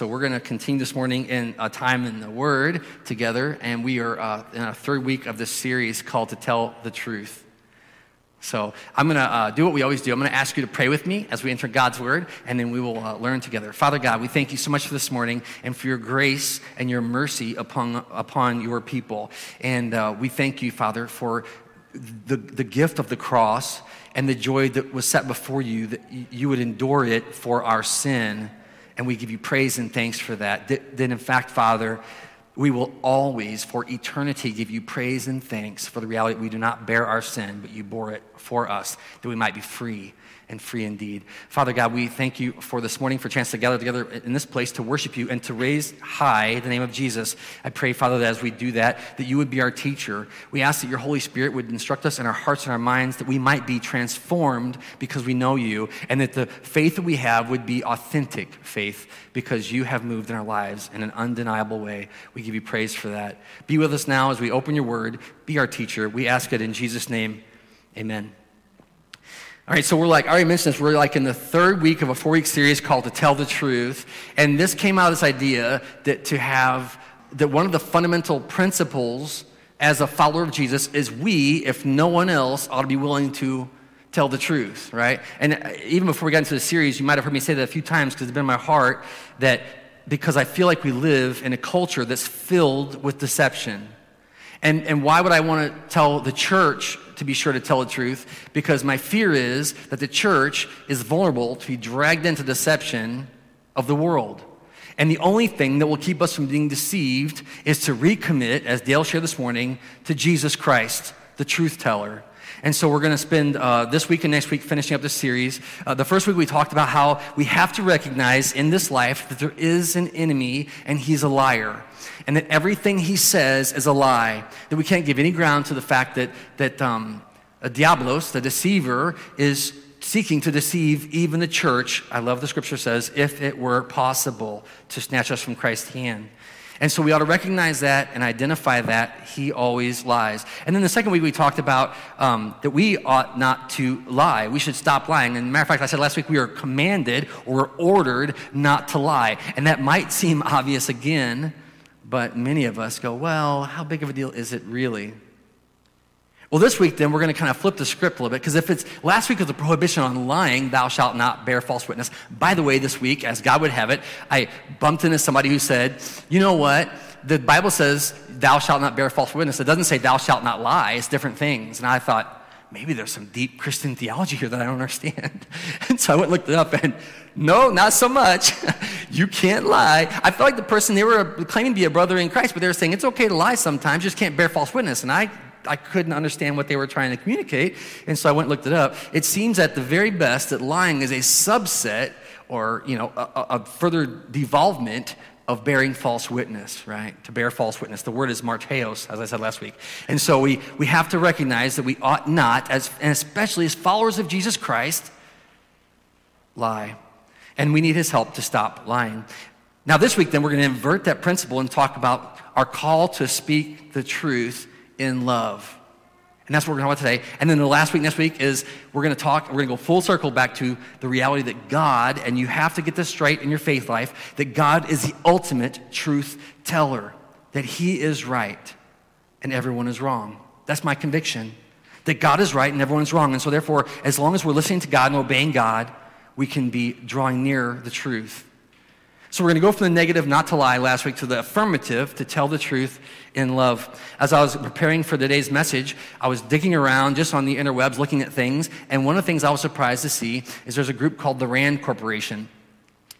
So, we're going to continue this morning in a time in the Word together, and we are uh, in a third week of this series called To Tell the Truth. So, I'm going to uh, do what we always do. I'm going to ask you to pray with me as we enter God's Word, and then we will uh, learn together. Father God, we thank you so much for this morning and for your grace and your mercy upon, upon your people. And uh, we thank you, Father, for the, the gift of the cross and the joy that was set before you, that you would endure it for our sin and we give you praise and thanks for that. Then, in fact, Father, we will always, for eternity, give you praise and thanks for the reality that we do not bear our sin, but you bore it for us, that we might be free and free indeed. Father God, we thank you for this morning, for a chance to gather together in this place to worship you and to raise high the name of Jesus. I pray, Father, that as we do that, that you would be our teacher. We ask that your Holy Spirit would instruct us in our hearts and our minds, that we might be transformed because we know you, and that the faith that we have would be authentic faith because you have moved in our lives in an undeniable way. We give you praise for that. Be with us now as we open your word. Be our teacher. We ask it in Jesus' name. Amen. All right, so we're like, I already mentioned this, we're like in the third week of a four week series called To Tell the Truth. And this came out of this idea that to have, that one of the fundamental principles as a follower of Jesus is we, if no one else, ought to be willing to tell the truth, right? And uh, even before we got into the series, you might have heard me say that a few times because it's been in my heart that because I feel like we live in a culture that's filled with deception. And, and why would I want to tell the church to be sure to tell the truth because my fear is that the church is vulnerable to be dragged into deception of the world. And the only thing that will keep us from being deceived is to recommit, as Dale shared this morning, to Jesus Christ, the truth teller. And so we're going to spend uh, this week and next week finishing up this series. Uh, the first week we talked about how we have to recognize in this life that there is an enemy and he's a liar and that everything he says is a lie, that we can't give any ground to the fact that, that um, Diablos, the deceiver, is seeking to deceive even the church. I love the scripture says, if it were possible to snatch us from Christ's hand. And so we ought to recognize that and identify that he always lies. And then the second week we talked about um, that we ought not to lie. We should stop lying. And matter of fact, I said last week we are commanded or ordered not to lie. And that might seem obvious again, but many of us go, well, how big of a deal is it really? Well, this week, then, we're going to kind of flip the script a little bit because if it's last week was the prohibition on lying, thou shalt not bear false witness. By the way, this week, as God would have it, I bumped into somebody who said, you know what? The Bible says, thou shalt not bear false witness. It doesn't say, thou shalt not lie. It's different things. And I thought, maybe there's some deep Christian theology here that I don't understand. And so I went and looked it up, and no, not so much. you can't lie. I felt like the person, they were claiming to be a brother in Christ, but they were saying it's okay to lie sometimes, just can't bear false witness. And I, I couldn't understand what they were trying to communicate, and so I went and looked it up. It seems at the very best that lying is a subset or, you know, a, a further devolvement of bearing false witness, right? To bear false witness. The word is marteos, as I said last week. And so we, we have to recognize that we ought not, as, and especially as followers of Jesus Christ, lie. And we need his help to stop lying. Now, this week, then, we're going to invert that principle and talk about our call to speak the truth in love. And that's what we're going to talk about today. And then the last week, next week, is we're going to talk, we're going to go full circle back to the reality that God, and you have to get this straight in your faith life, that God is the ultimate truth teller, that He is right and everyone is wrong. That's my conviction. That God is right and everyone is wrong. And so, therefore, as long as we're listening to God and obeying God, we can be drawing near the truth. So we're going to go from the negative, not to lie, last week, to the affirmative, to tell the truth in love. As I was preparing for today's message, I was digging around just on the interwebs looking at things, and one of the things I was surprised to see is there's a group called the RAND Corporation.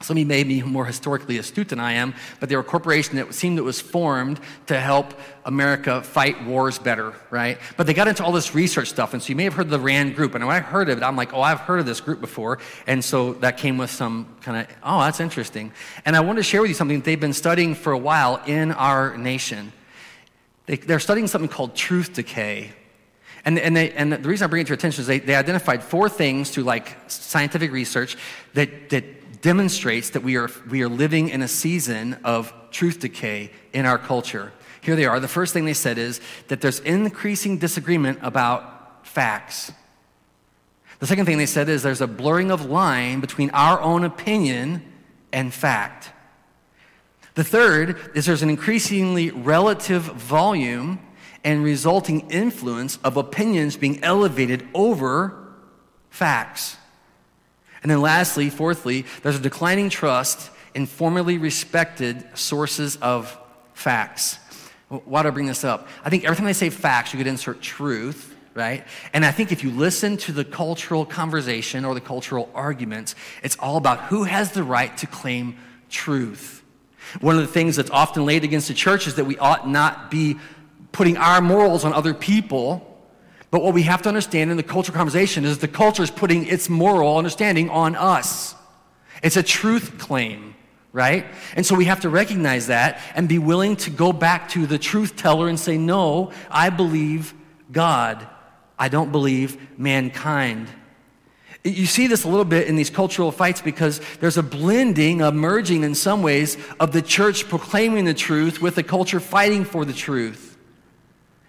Some of you may be more historically astute than I am, but they were a corporation that seemed that was formed to help America fight wars better, right? But they got into all this research stuff, and so you may have heard of the RAND group. And when I heard of it, I'm like, oh, I've heard of this group before. And so that came with some kind of, oh, that's interesting. And I want to share with you something that they've been studying for a while in our nation. They, they're studying something called truth decay. And, and, they, and the reason I bring it to your attention is they, they identified four things through like scientific research that, that demonstrates that we are, we are living in a season of truth decay in our culture. Here they are. The first thing they said is that there's increasing disagreement about facts. The second thing they said is there's a blurring of line between our own opinion and fact. The third is there's an increasingly relative volume and resulting influence of opinions being elevated over facts. And then lastly, fourthly, there's a declining trust in formerly respected sources of facts. Why do I bring this up? I think every time I say facts, you could insert truth, right? And I think if you listen to the cultural conversation or the cultural arguments, it's all about who has the right to claim truth. One of the things that's often laid against the church is that we ought not be putting our morals on other people. But what we have to understand in the cultural conversation is the culture is putting its moral understanding on us. It's a truth claim right? And so we have to recognize that and be willing to go back to the truth teller and say, No, I believe God. I don't believe mankind. You see this a little bit in these cultural fights because there's a blending, a merging in some ways of the church proclaiming the truth with the culture fighting for the truth.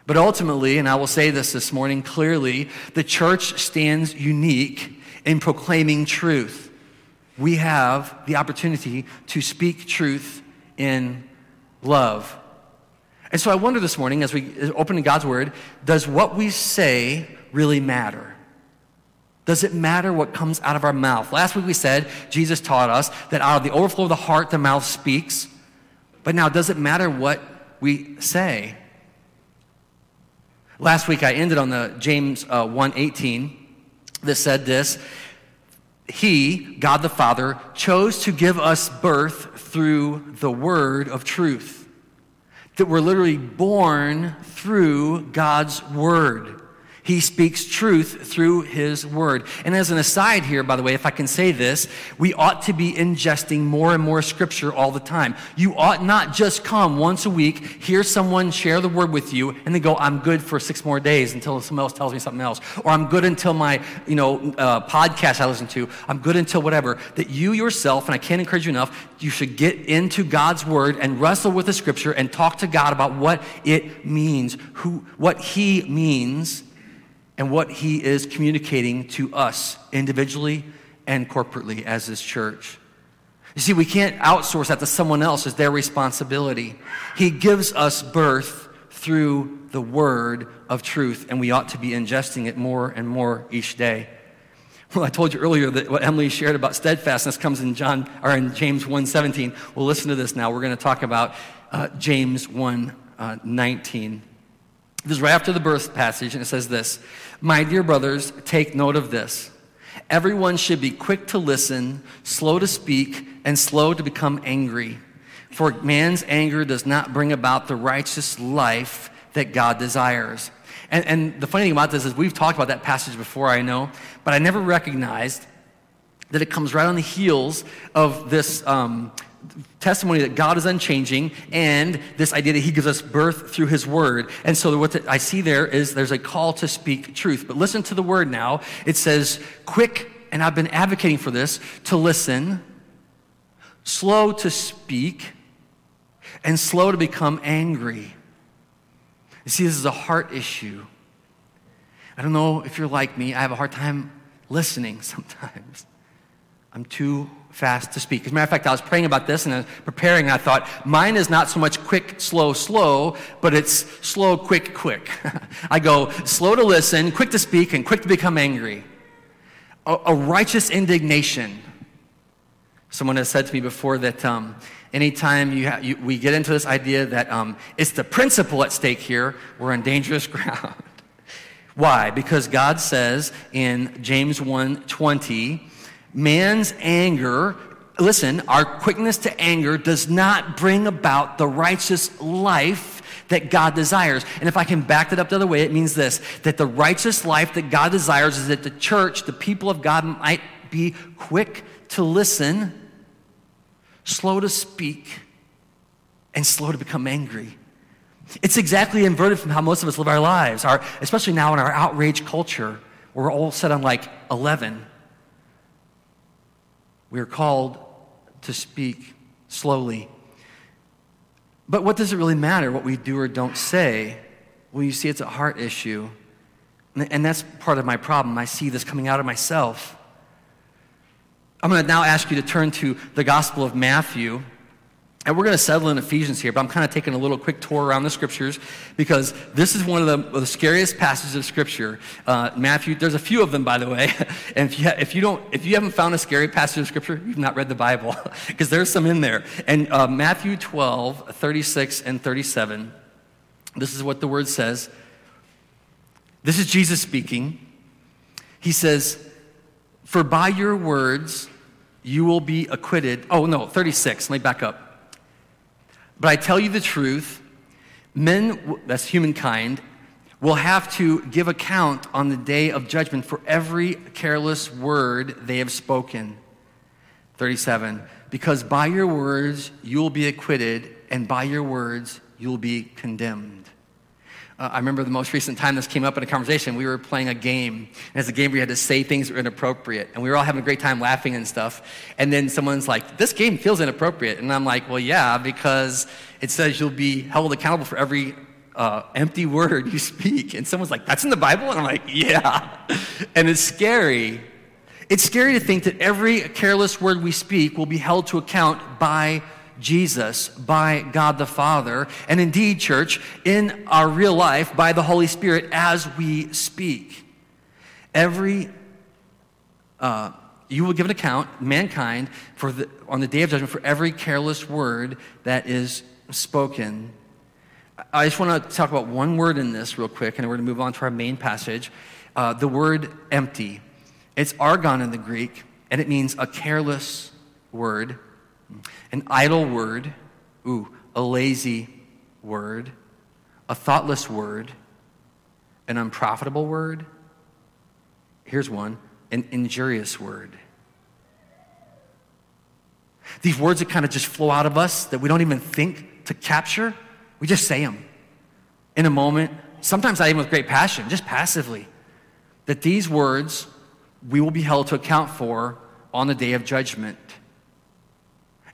But ultimately, and I will say this this morning clearly, the church stands unique in proclaiming truth we have the opportunity to speak truth in love. And so I wonder this morning, as we open in God's Word, does what we say really matter? Does it matter what comes out of our mouth? Last week we said, Jesus taught us that out of the overflow of the heart, the mouth speaks. But now, does it matter what we say? Last week I ended on the James uh, 1:18 that said this he, God the Father, chose to give us birth through the word of truth. That we're literally born through God's word. He speaks truth through his word. And as an aside here, by the way, if I can say this, we ought to be ingesting more and more scripture all the time. You ought not just come once a week, hear someone share the word with you, and then go, I'm good for six more days until someone else tells me something else. Or I'm good until my, you know, uh, podcast I listen to. I'm good until whatever. That you yourself, and I can't encourage you enough, you should get into God's word and wrestle with the scripture and talk to God about what it means, who, what he means and what he is communicating to us individually and corporately as his church. You see, we can't outsource that to someone else as their responsibility. He gives us birth through the word of truth, and we ought to be ingesting it more and more each day. Well, I told you earlier that what Emily shared about steadfastness comes in John or in James 1:17. Well, listen to this now. We're going to talk about uh, James 1:19. Uh, this is right after the birth passage, and it says this My dear brothers, take note of this. Everyone should be quick to listen, slow to speak, and slow to become angry. For man's anger does not bring about the righteous life that God desires. And, and the funny thing about this is, we've talked about that passage before, I know, but I never recognized that it comes right on the heels of this um, testimony that God is unchanging and this idea that he gives us birth through his word. And so what I see there is there's a call to speak truth. But listen to the word now. It says, quick, and I've been advocating for this, to listen, slow to speak, and slow to become angry. You see, this is a heart issue. I don't know if you're like me, I have a hard time listening sometimes. I'm too fast to speak. As a matter of fact, I was praying about this and preparing, and I thought, mine is not so much quick, slow, slow, but it's slow, quick, quick. I go slow to listen, quick to speak, and quick to become angry. A, a righteous indignation. Someone has said to me before that um, anytime you, ha- you we get into this idea that um, it's the principle at stake here, we're on dangerous ground. Why? Because God says in James 1 20, Man's anger, listen, our quickness to anger does not bring about the righteous life that God desires. And if I can back that up the other way, it means this that the righteous life that God desires is that the church, the people of God, might be quick to listen, slow to speak, and slow to become angry. It's exactly inverted from how most of us live our lives, our, especially now in our outrage culture. We're all set on like 11. We are called to speak slowly. But what does it really matter what we do or don't say? Well, you see, it's a heart issue. And that's part of my problem. I see this coming out of myself. I'm going to now ask you to turn to the Gospel of Matthew. And we're going to settle in Ephesians here, but I'm kind of taking a little quick tour around the scriptures because this is one of the, the scariest passages of scripture. Uh, Matthew, there's a few of them, by the way. And if you, if you, don't, if you haven't found a scary passage of scripture, you've not read the Bible because there's some in there. And uh, Matthew 12, 36 and 37, this is what the word says. This is Jesus speaking. He says, For by your words you will be acquitted. Oh, no, 36. Let me back up. But I tell you the truth men, that's humankind, will have to give account on the day of judgment for every careless word they have spoken. 37. Because by your words you will be acquitted, and by your words you will be condemned. Uh, I remember the most recent time this came up in a conversation. We were playing a game. And it's a game where you had to say things that were inappropriate. And we were all having a great time laughing and stuff. And then someone's like, This game feels inappropriate. And I'm like, Well, yeah, because it says you'll be held accountable for every uh, empty word you speak. And someone's like, That's in the Bible? And I'm like, Yeah. and it's scary. It's scary to think that every careless word we speak will be held to account by Jesus by God the Father, and indeed, church, in our real life by the Holy Spirit as we speak. Every, uh, you will give an account, mankind, for the, on the day of judgment for every careless word that is spoken. I just want to talk about one word in this real quick, and we're going to move on to our main passage. Uh, the word empty. It's argon in the Greek, and it means a careless word an idle word, ooh, a lazy word, a thoughtless word, an unprofitable word. Here's one an injurious word. These words that kind of just flow out of us that we don't even think to capture, we just say them in a moment, sometimes not even with great passion, just passively. That these words we will be held to account for on the day of judgment.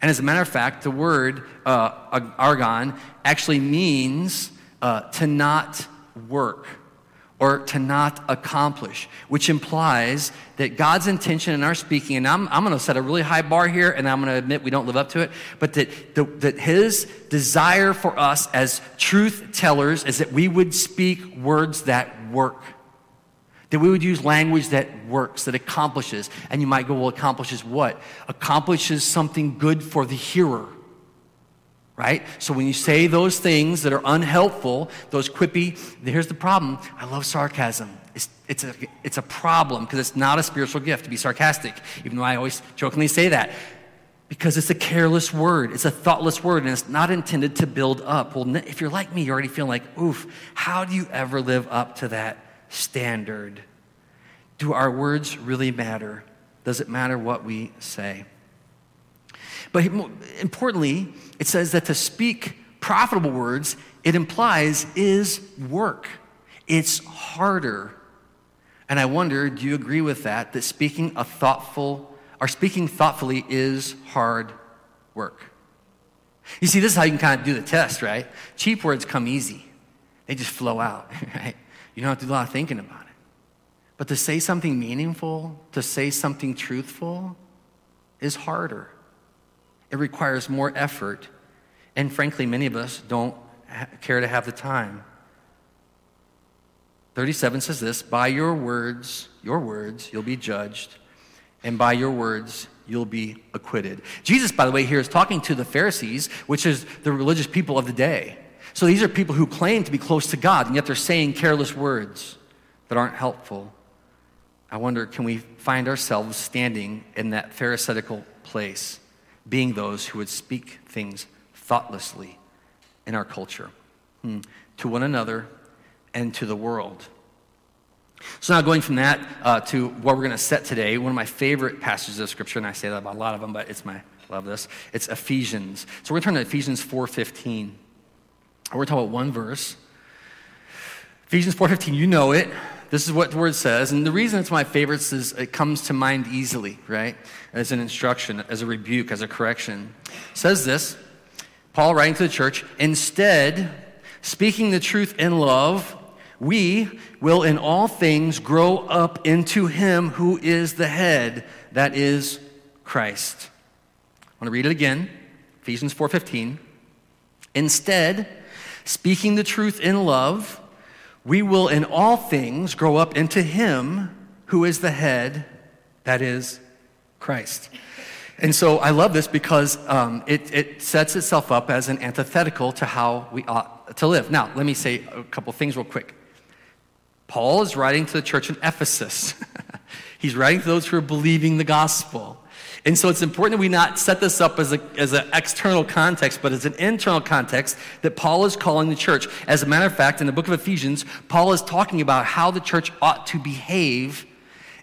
And as a matter of fact, the word uh, argon actually means uh, to not work or to not accomplish, which implies that God's intention in our speaking, and I'm, I'm going to set a really high bar here, and I'm going to admit we don't live up to it, but that, the, that His desire for us as truth tellers is that we would speak words that work. That we would use language that works, that accomplishes. And you might go, well, accomplishes what? Accomplishes something good for the hearer. Right? So when you say those things that are unhelpful, those quippy, here's the problem. I love sarcasm. It's, it's, a, it's a problem because it's not a spiritual gift to be sarcastic, even though I always jokingly say that. Because it's a careless word, it's a thoughtless word, and it's not intended to build up. Well, if you're like me, you're already feeling like, oof, how do you ever live up to that standard. Do our words really matter? Does it matter what we say? But importantly, it says that to speak profitable words, it implies is work. It's harder. And I wonder, do you agree with that? That speaking a thoughtful, or speaking thoughtfully is hard work. You see, this is how you can kind of do the test, right? Cheap words come easy. They just flow out, right? You don't have to do a lot of thinking about it. But to say something meaningful, to say something truthful, is harder. It requires more effort. And frankly, many of us don't care to have the time. 37 says this By your words, your words, you'll be judged, and by your words, you'll be acquitted. Jesus, by the way, here is talking to the Pharisees, which is the religious people of the day. So these are people who claim to be close to God, and yet they're saying careless words that aren't helpful. I wonder, can we find ourselves standing in that Pharisaical place, being those who would speak things thoughtlessly in our culture, hmm. to one another and to the world? So, now going from that uh, to what we're going to set today, one of my favorite passages of Scripture, and I say that about a lot of them, but it's my, love this. It's Ephesians. So, we're going to turn to Ephesians 4.15. We're talking about one verse. Ephesians 4.15, you know it. This is what the word says. And the reason it's my favorites is it comes to mind easily, right? As an instruction, as a rebuke, as a correction. It says this, Paul writing to the church, instead, speaking the truth in love, we will in all things grow up into him who is the head, that is Christ. I want to read it again. Ephesians 4:15. Instead, speaking the truth in love, we will in all things grow up into him who is the head, that is Christ. And so I love this because um, it, it sets itself up as an antithetical to how we ought to live. Now, let me say a couple things real quick. Paul is writing to the church in Ephesus. He's writing to those who are believing the gospel. And so it's important that we not set this up as, a, as an external context, but as an internal context that Paul is calling the church. As a matter of fact, in the book of Ephesians, Paul is talking about how the church ought to behave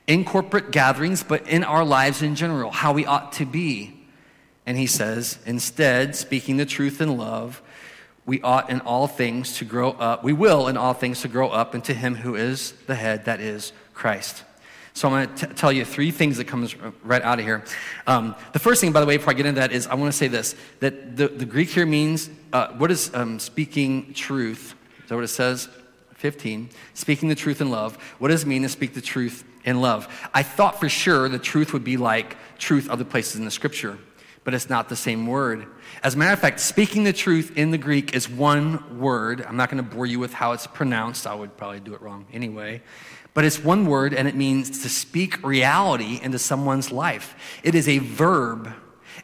in corporate gatherings, but in our lives in general, how we ought to be. And he says, instead, speaking the truth in love, we ought in all things to grow up, we will in all things to grow up into him who is the head, that is Christ. So I'm going to tell you three things that comes right out of here. Um, the first thing, by the way, before I get into that, is I want to say this: that the, the Greek here means uh, what is um, speaking truth? Is that what it says? 15. Speaking the truth in love. What does it mean to speak the truth in love? I thought for sure the truth would be like truth other places in the Scripture, but it's not the same word. As a matter of fact, speaking the truth in the Greek is one word. I'm not going to bore you with how it's pronounced. I would probably do it wrong anyway. But it's one word and it means to speak reality into someone's life. It is a verb,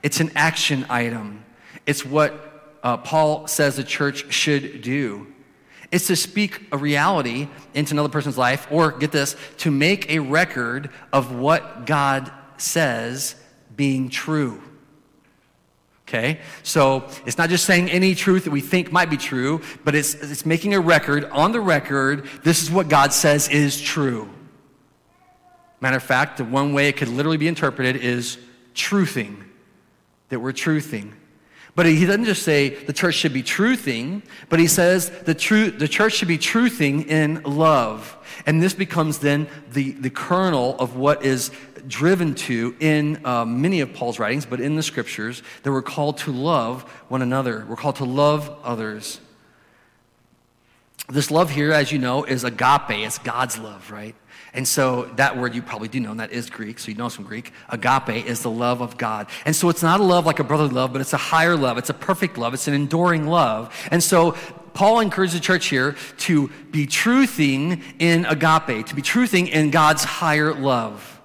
it's an action item. It's what uh, Paul says the church should do. It's to speak a reality into another person's life, or get this, to make a record of what God says being true. Okay? So it's not just saying any truth that we think might be true, but it's, it's making a record on the record. This is what God says is true. Matter of fact, the one way it could literally be interpreted is truthing, that we're truthing. But he doesn't just say the church should be truthing, but he says the, tru- the church should be truthing in love. And this becomes then the, the kernel of what is driven to in uh, many of Paul's writings, but in the scriptures, that we're called to love one another. We're called to love others. This love here, as you know, is agape. It's God's love, right? And so that word you probably do know, and that is Greek, so you know some Greek. Agape is the love of God. And so it's not a love like a brotherly love, but it's a higher love. It's a perfect love. It's an enduring love. And so Paul encourages the church here to be truthing in agape, to be truthing in God's higher love.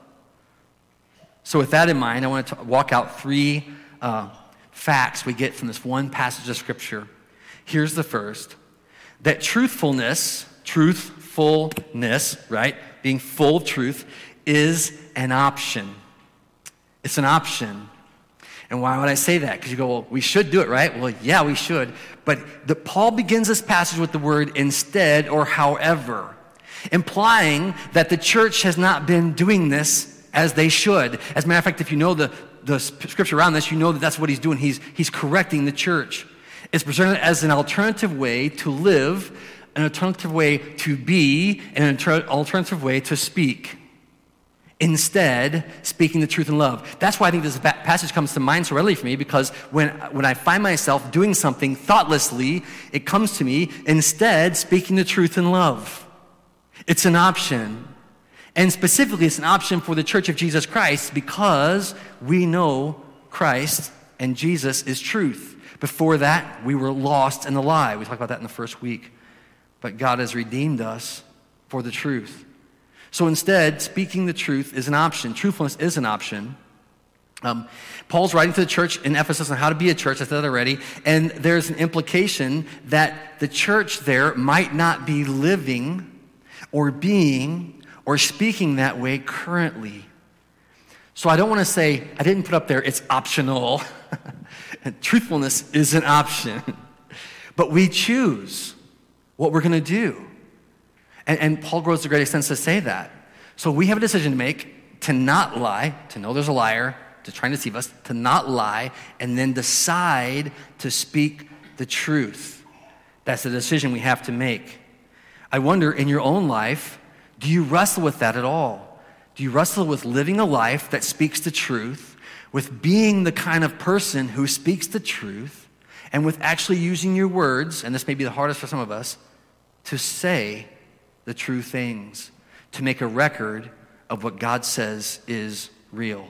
So, with that in mind, I want to walk out three uh, facts we get from this one passage of Scripture. Here's the first that truthfulness, truthfulness, right, being full of truth, is an option. It's an option. And why would I say that? Because you go, well, we should do it, right? Well, yeah, we should. But the, Paul begins this passage with the word instead or however, implying that the church has not been doing this as they should. As a matter of fact, if you know the, the scripture around this, you know that that's what he's doing. He's, he's correcting the church. It's presented as an alternative way to live, an alternative way to be, and an alternative way to speak. Instead, speaking the truth in love. That's why I think this passage comes to mind so readily for me because when, when I find myself doing something thoughtlessly, it comes to me instead speaking the truth in love. It's an option. And specifically, it's an option for the Church of Jesus Christ because we know Christ and Jesus is truth. Before that, we were lost in the lie. We talked about that in the first week. But God has redeemed us for the truth. So instead, speaking the truth is an option. Truthfulness is an option. Um, Paul's writing to the church in Ephesus on how to be a church. I said that already. And there's an implication that the church there might not be living or being or speaking that way currently. So I don't want to say, I didn't put up there, it's optional. Truthfulness is an option. but we choose what we're going to do. And, and Paul grows to great extent to say that. So we have a decision to make to not lie, to know there's a liar, to try and deceive us, to not lie, and then decide to speak the truth. That's the decision we have to make. I wonder in your own life, do you wrestle with that at all? Do you wrestle with living a life that speaks the truth, with being the kind of person who speaks the truth, and with actually using your words, and this may be the hardest for some of us, to say the true things, to make a record of what God says is real?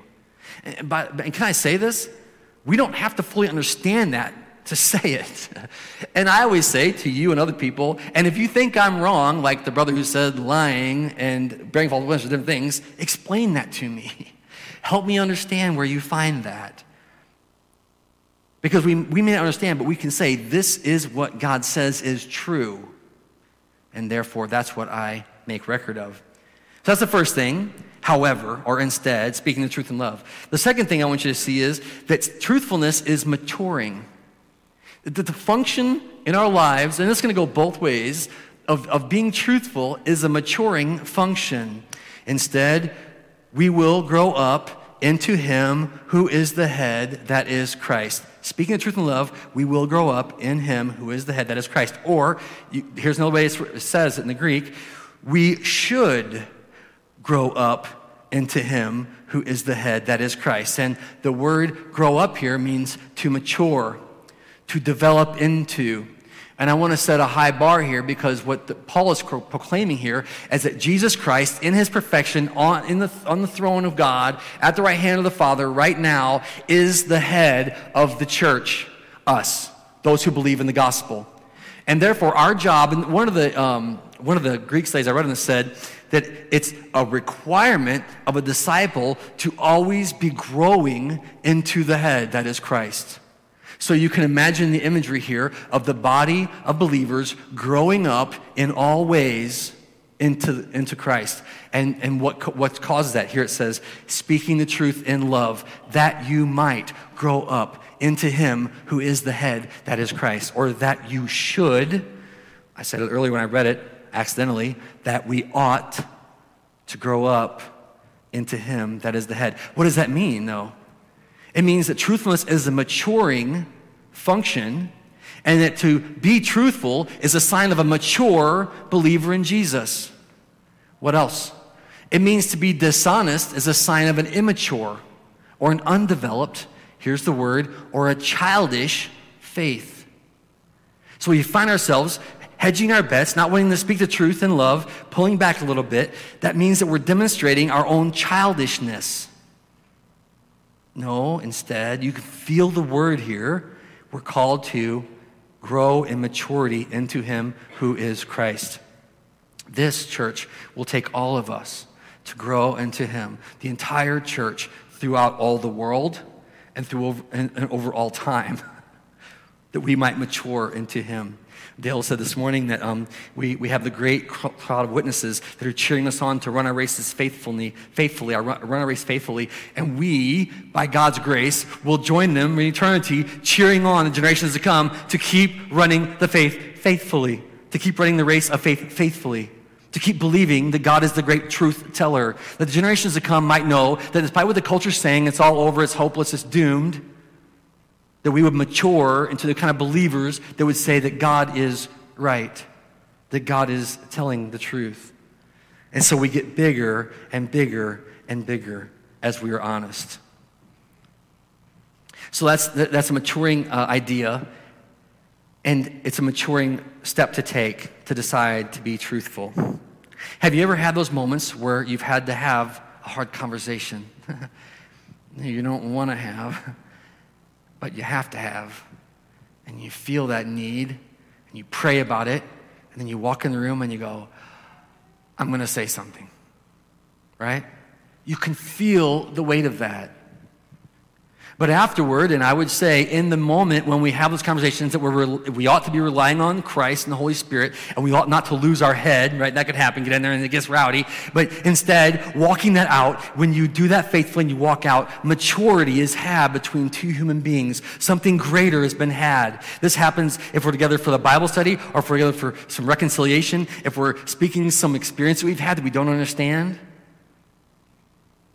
And, by, and can I say this? We don't have to fully understand that to say it. And I always say to you and other people, and if you think I'm wrong, like the brother who said lying and bearing false witness are different things, explain that to me. Help me understand where you find that. Because we, we may not understand, but we can say, this is what God says is true. And therefore, that's what I make record of. So that's the first thing however, or instead, speaking the truth in love. The second thing I want you to see is that truthfulness is maturing. That the function in our lives, and it's going to go both ways, of, of being truthful is a maturing function. Instead, we will grow up into Him who is the head, that is Christ. Speaking the truth in love, we will grow up in Him who is the head, that is Christ. Or, you, here's another way it says it in the Greek we should grow up into him who is the head, that is Christ. And the word grow up here means to mature, to develop into. And I want to set a high bar here because what the, Paul is proclaiming here is that Jesus Christ, in his perfection, on, the, on the throne of God, at the right hand of the Father, right now, is the head of the church, us, those who believe in the gospel. And therefore, our job, and one of the, um, one of the Greek studies I read on this said that it's a requirement of a disciple to always be growing into the head, that is Christ. So you can imagine the imagery here of the body of believers growing up in all ways into, into Christ. And, and what, what causes that? Here it says, speaking the truth in love, that you might grow up into him who is the head, that is Christ. Or that you should, I said it earlier when I read it, accidentally, that we ought to grow up into Him that is the head. What does that mean, though? It means that truthfulness is a maturing function, and that to be truthful is a sign of a mature believer in Jesus. What else? It means to be dishonest is a sign of an immature or an undeveloped, here's the word, or a childish faith. So we find ourselves hedging our bets, not wanting to speak the truth in love, pulling back a little bit, that means that we're demonstrating our own childishness. No, instead, you can feel the word here. We're called to grow in maturity into Him who is Christ. This church will take all of us to grow into Him, the entire church throughout all the world and through over, and, and over all time, that we might mature into Him. Dale said this morning that um, we, we have the great crowd of witnesses that are cheering us on to run our races faithfully, faithfully, our run, run our race faithfully, and we, by God's grace, will join them in eternity, cheering on the generations to come to keep running the faith faithfully, to keep running the race of faith faithfully to keep believing that God is the great truth teller, that the generations to come might know that despite what the culture's saying, it's all over, it's hopeless, it's doomed, that we would mature into the kind of believers that would say that God is right, that God is telling the truth. And so we get bigger and bigger and bigger as we are honest. So that's, that's a maturing uh, idea, and it's a maturing step to take to decide to be truthful. Have you ever had those moments where you've had to have a hard conversation you don't want to have? But you have to have. And you feel that need, and you pray about it, and then you walk in the room and you go, I'm going to say something. Right? You can feel the weight of that. But afterward, and I would say in the moment when we have those conversations that we're, we ought to be relying on Christ and the Holy Spirit, and we ought not to lose our head, right? That could happen, get in there and it gets rowdy. But instead, walking that out, when you do that faithfully and you walk out, maturity is had between two human beings. Something greater has been had. This happens if we're together for the Bible study or if we're together for some reconciliation, if we're speaking some experience that we've had that we don't understand.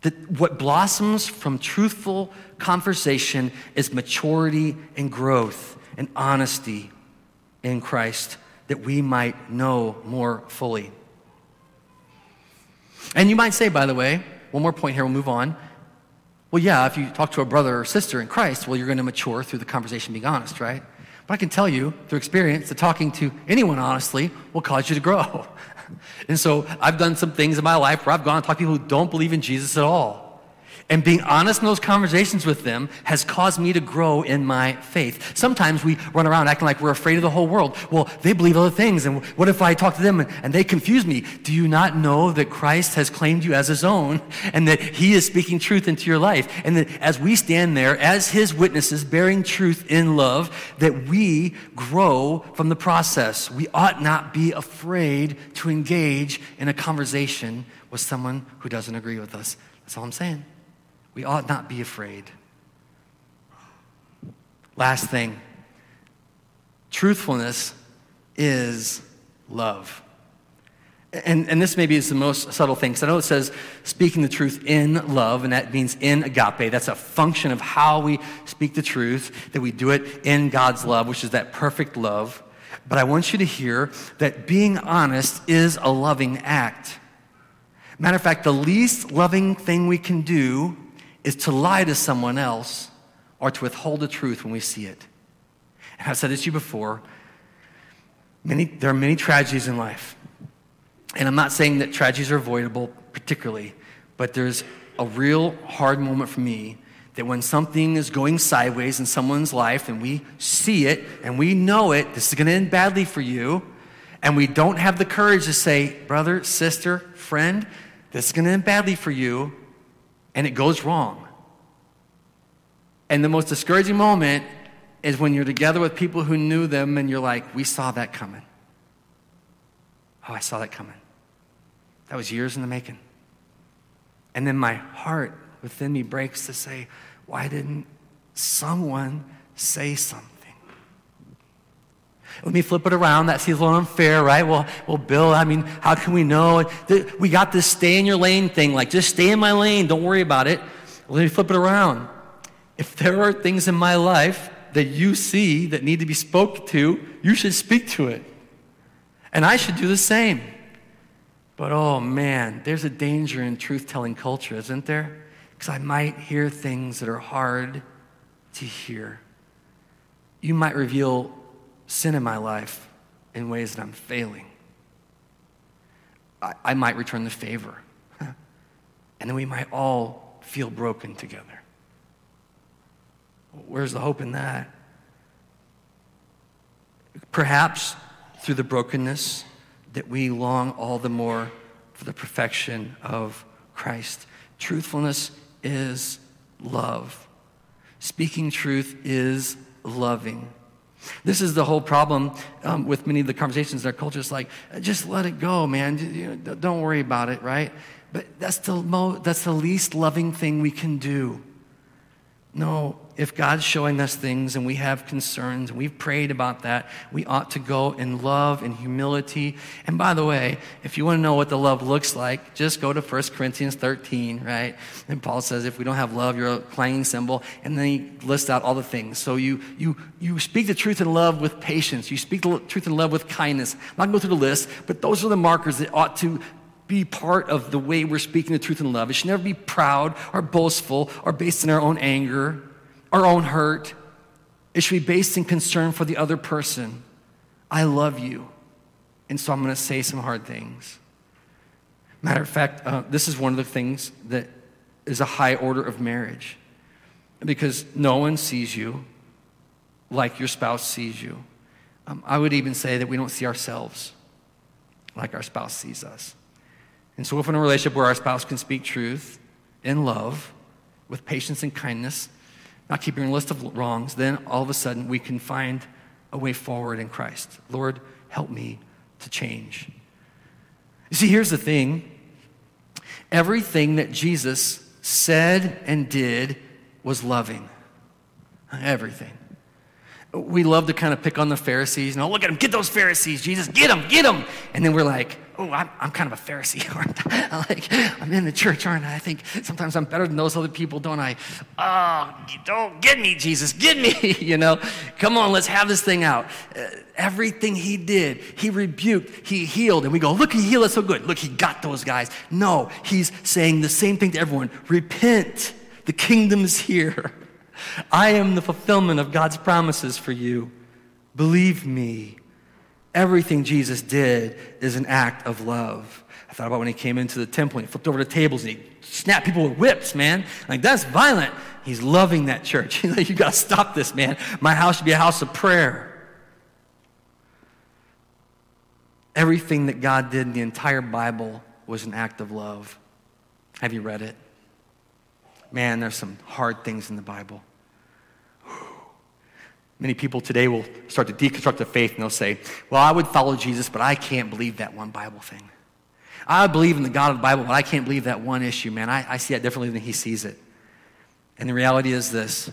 That what blossoms from truthful conversation is maturity and growth and honesty in Christ that we might know more fully. And you might say, by the way, one more point here, we'll move on. Well, yeah, if you talk to a brother or sister in Christ, well, you're going to mature through the conversation being honest, right? But I can tell you through experience that talking to anyone honestly will cause you to grow. And so I've done some things in my life where I've gone and talked to people who don't believe in Jesus at all. And being honest in those conversations with them has caused me to grow in my faith. Sometimes we run around acting like we're afraid of the whole world. Well, they believe other things, and what if I talk to them and, they confuse me? Do you not know that Christ has claimed you as his own and that he is speaking truth into your life? And that as we stand there as his witnesses, bearing truth in love, that we grow from the process. We ought not be afraid to engage in a conversation with someone who doesn't agree with us. That's all I'm saying. We ought not be afraid. Last thing truthfulness is love. And, and this maybe is the most subtle thing. Because I know it says speaking the truth in love, and that means in agape. That's a function of how we speak the truth, that we do it in God's love, which is that perfect love. But I want you to hear that being honest is a loving act. Matter of fact, the least loving thing we can do is to lie to someone else or to withhold the truth when we see it. And I've said this to you before. Many, there are many tragedies in life. And I'm not saying that tragedies are avoidable particularly, but there's a real hard moment for me that when something is going sideways in someone's life and we see it and we know it, this is going to end badly for you, and we don't have the courage to say, brother, sister, friend, this is going to end badly for you, and it goes wrong. And the most discouraging moment is when you're together with people who knew them and you're like, we saw that coming. Oh, I saw that coming. That was years in the making. And then my heart within me breaks to say, why didn't someone say something? Let me flip it around. That seems a little unfair, right? Well, well, Bill, I mean, how can we know? We got this stay in your lane thing. Like, just stay in my lane. Don't worry about it. Let me flip it around. If there are things in my life that you see that need to be spoke to, you should speak to it. And I should do the same. But oh man, there's a danger in truth telling culture, isn't there? Because I might hear things that are hard to hear. You might reveal sin in my life in ways that I'm failing. I, I might return the favor. and then we might all feel broken together. Where's the hope in that? Perhaps through the brokenness that we long all the more for the perfection of Christ. Truthfulness is love. Speaking truth is loving. This is the whole problem um, with many of the conversations in our culture. It's like, just let it go, man. Don't worry about it, right? But that's the, mo- that's the least loving thing we can do. No, if God's showing us things and we have concerns and we've prayed about that, we ought to go in love and humility. And by the way, if you want to know what the love looks like, just go to 1 Corinthians 13, right? And Paul says, if we don't have love, you're a clanging cymbal. And then he lists out all the things. So you, you, you speak the truth in love with patience. You speak the truth in love with kindness. I'm not going to go through the list, but those are the markers that ought to be part of the way we're speaking the truth in love. It should never be proud or boastful or based in our own anger, our own hurt. It should be based in concern for the other person. I love you. And so I'm going to say some hard things. Matter of fact, uh, this is one of the things that is a high order of marriage because no one sees you like your spouse sees you. Um, I would even say that we don't see ourselves like our spouse sees us. And so, if in a relationship where our spouse can speak truth in love, with patience and kindness, not keeping a list of wrongs, then all of a sudden we can find a way forward in Christ. Lord, help me to change. You see, here's the thing everything that Jesus said and did was loving. Everything. We love to kind of pick on the Pharisees. No, look at them, get those Pharisees, Jesus, get them, get them. And then we're like, oh, I'm, I'm kind of a Pharisee, aren't I? like, I'm in the church, aren't I? I think sometimes I'm better than those other people, don't I? Oh, don't get me, Jesus, get me, you know? Come on, let's have this thing out. Uh, everything he did, he rebuked, he healed, and we go, look, he healed us so good. Look, he got those guys. No, he's saying the same thing to everyone repent, the kingdom is here. I am the fulfillment of God's promises for you. Believe me. Everything Jesus did is an act of love. I thought about when he came into the temple and he flipped over the tables and he snapped people with whips, man. Like, that's violent. He's loving that church. You got to stop this, man. My house should be a house of prayer. Everything that God did in the entire Bible was an act of love. Have you read it? Man, there's some hard things in the Bible. Many people today will start to deconstruct the faith and they'll say, Well, I would follow Jesus, but I can't believe that one Bible thing. I believe in the God of the Bible, but I can't believe that one issue, man. I, I see that differently than he sees it. And the reality is this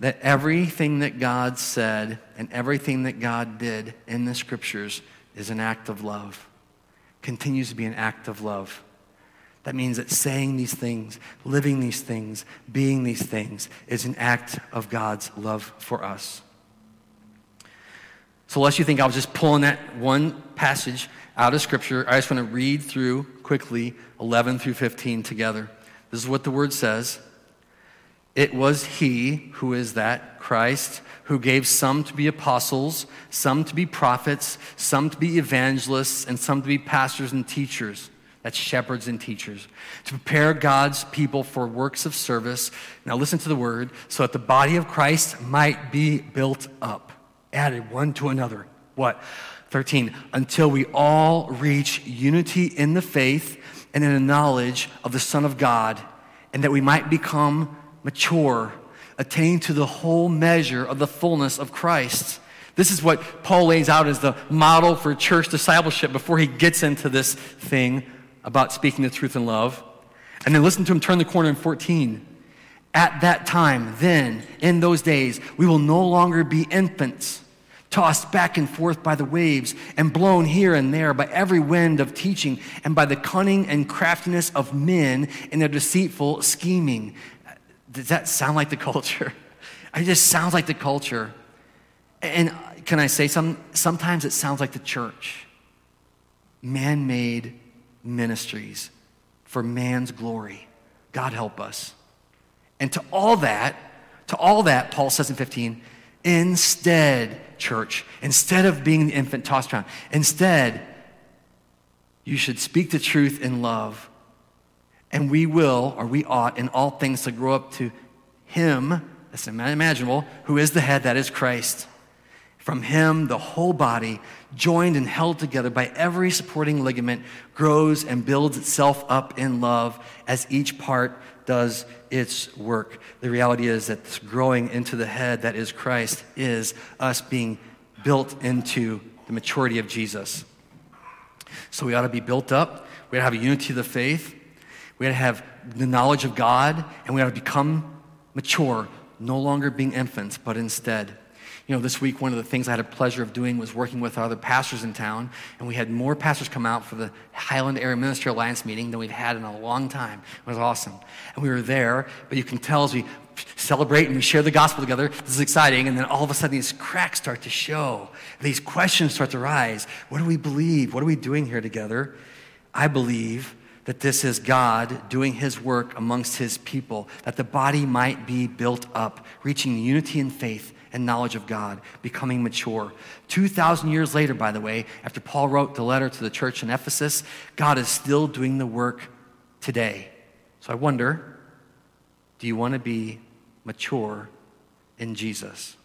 that everything that God said and everything that God did in the scriptures is an act of love, continues to be an act of love. That means that saying these things, living these things, being these things is an act of God's love for us. So, lest you think I was just pulling that one passage out of Scripture, I just want to read through quickly 11 through 15 together. This is what the word says. It was He, who is that, Christ, who gave some to be apostles, some to be prophets, some to be evangelists, and some to be pastors and teachers. That's shepherds and teachers. To prepare God's people for works of service. Now listen to the word, so that the body of Christ might be built up, added one to another. What? 13. Until we all reach unity in the faith and in the knowledge of the Son of God, and that we might become mature, attain to the whole measure of the fullness of Christ. This is what Paul lays out as the model for church discipleship before he gets into this thing about speaking the truth in love. And then listen to him turn the corner in 14. At that time, then, in those days, we will no longer be infants, tossed back and forth by the waves and blown here and there by every wind of teaching and by the cunning and craftiness of men in their deceitful scheming. Does that sound like the culture? It just sounds like the culture. And can I say some? Sometimes it sounds like the church. Man made ministries for man's glory. God help us. And to all that, to all that, Paul says in 15, instead, church, instead of being the infant tossed around, instead, you should speak the truth in love. And we will, or we ought, in all things to grow up to Him, that's unimaginable, who is the head, that is Christ. From him, the whole body, joined and held together by every supporting ligament, grows and builds itself up in love as each part does its work. The reality is that growing into the head that is Christ is us being built into the maturity of Jesus. So we ought to be built up. We ought to have a unity of the faith. We ought to have the knowledge of God, and we ought to become mature, no longer being infants, but instead you know, this week, one of the things I had a pleasure of doing was working with other pastors in town, and we had more pastors come out for the Highland Area Ministry Alliance meeting than we've had in a long time. It was awesome. And we were there, but you can tell as we celebrate and we share the gospel together, this is exciting, and then all of a sudden these cracks start to show. These questions start to rise. What do we believe? What are we doing here together? I believe that this is God doing his work amongst his people, that the body might be built up, reaching unity in faith and knowledge of God, becoming mature. 2,000 years later, by the way, after Paul wrote the letter to the church in Ephesus, God is still doing the work today. So I wonder do you want to be mature in Jesus?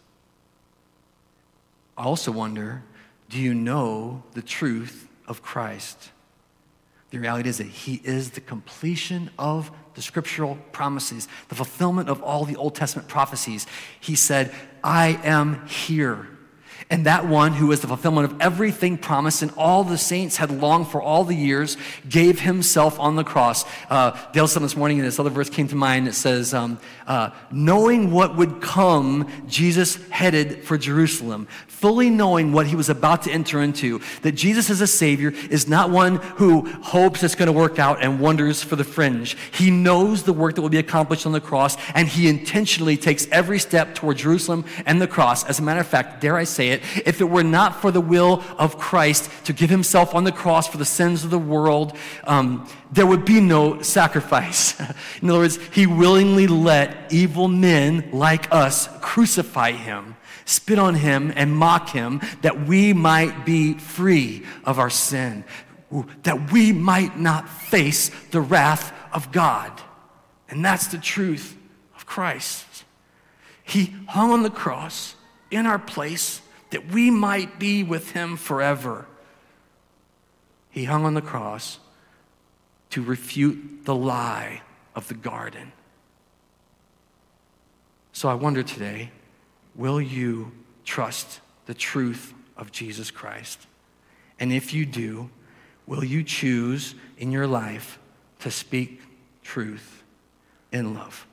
I also wonder do you know the truth of Christ? The reality is that He is the completion of the scriptural promises, the fulfillment of all the Old Testament prophecies. He said, I am here. And that one who is the fulfillment of everything promised and all the saints had longed for all the years gave himself on the cross. Uh, Dale said this morning, and this other verse came to mind. It says, um, uh, Knowing what would come, Jesus headed for Jerusalem fully knowing what he was about to enter into, that Jesus as a Savior is not one who hopes it's going to work out and wonders for the fringe. He knows the work that will be accomplished on the cross, and he intentionally takes every step toward Jerusalem and the cross. As a matter of fact, dare I say it, if it were not for the will of Christ to give himself on the cross for the sins of the world, um, there would be no sacrifice. In other words, he willingly let evil men like us crucify him spit on him, and mock him, that we might be free of our sin, that we might not face the wrath of God. And that's the truth of Christ. He hung on the cross in our place that we might be with him forever. He hung on the cross to refute the lie of the garden. So I wonder today will you trust the truth of Jesus Christ? And if you do, will you choose in your life to speak truth in love?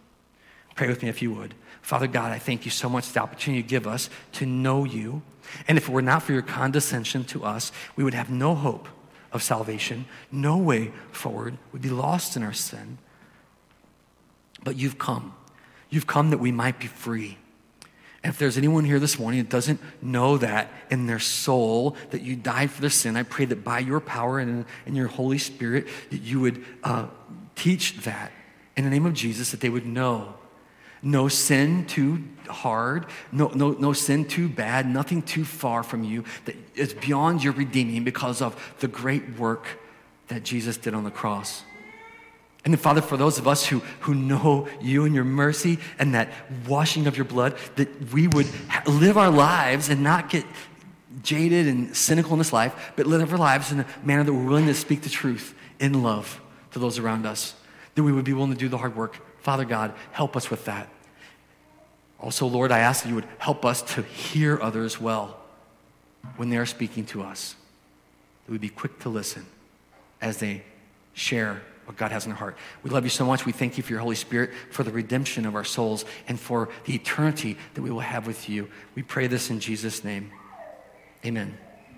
Pray with me if you would. Father God, I thank you so much for the opportunity you give us to know you. And if it were not for your condescension to us, we would have no hope of salvation, no way forward. We'd be lost in our sin. But you've come. You've come that we might be free. And if there's anyone here this morning that doesn't know that in their soul, that you died for their sin, I pray that by your power and in your Holy Spirit, that you would uh, teach that in the name of Jesus, that they would know no sin too hard, no, no, no sin too bad, nothing too far from you that is beyond your redeeming because of the great work that Jesus did on the cross. And then, Father, for those of us who, who know you and your mercy and that washing of your blood, that we would live our lives and not get jaded and cynical in this life, but live our lives in a manner that we're willing to speak the truth in love to those around us, that we would be willing to do the hard work. Father God, help us with that. Also, Lord, I ask that you would help us to hear others well when they are speaking to us. That we'd be quick to listen as they share what God has in their heart. We love you so much. We thank you for your Holy Spirit, for the redemption of our souls, and for the eternity that we will have with you. We pray this in Jesus' name. Amen.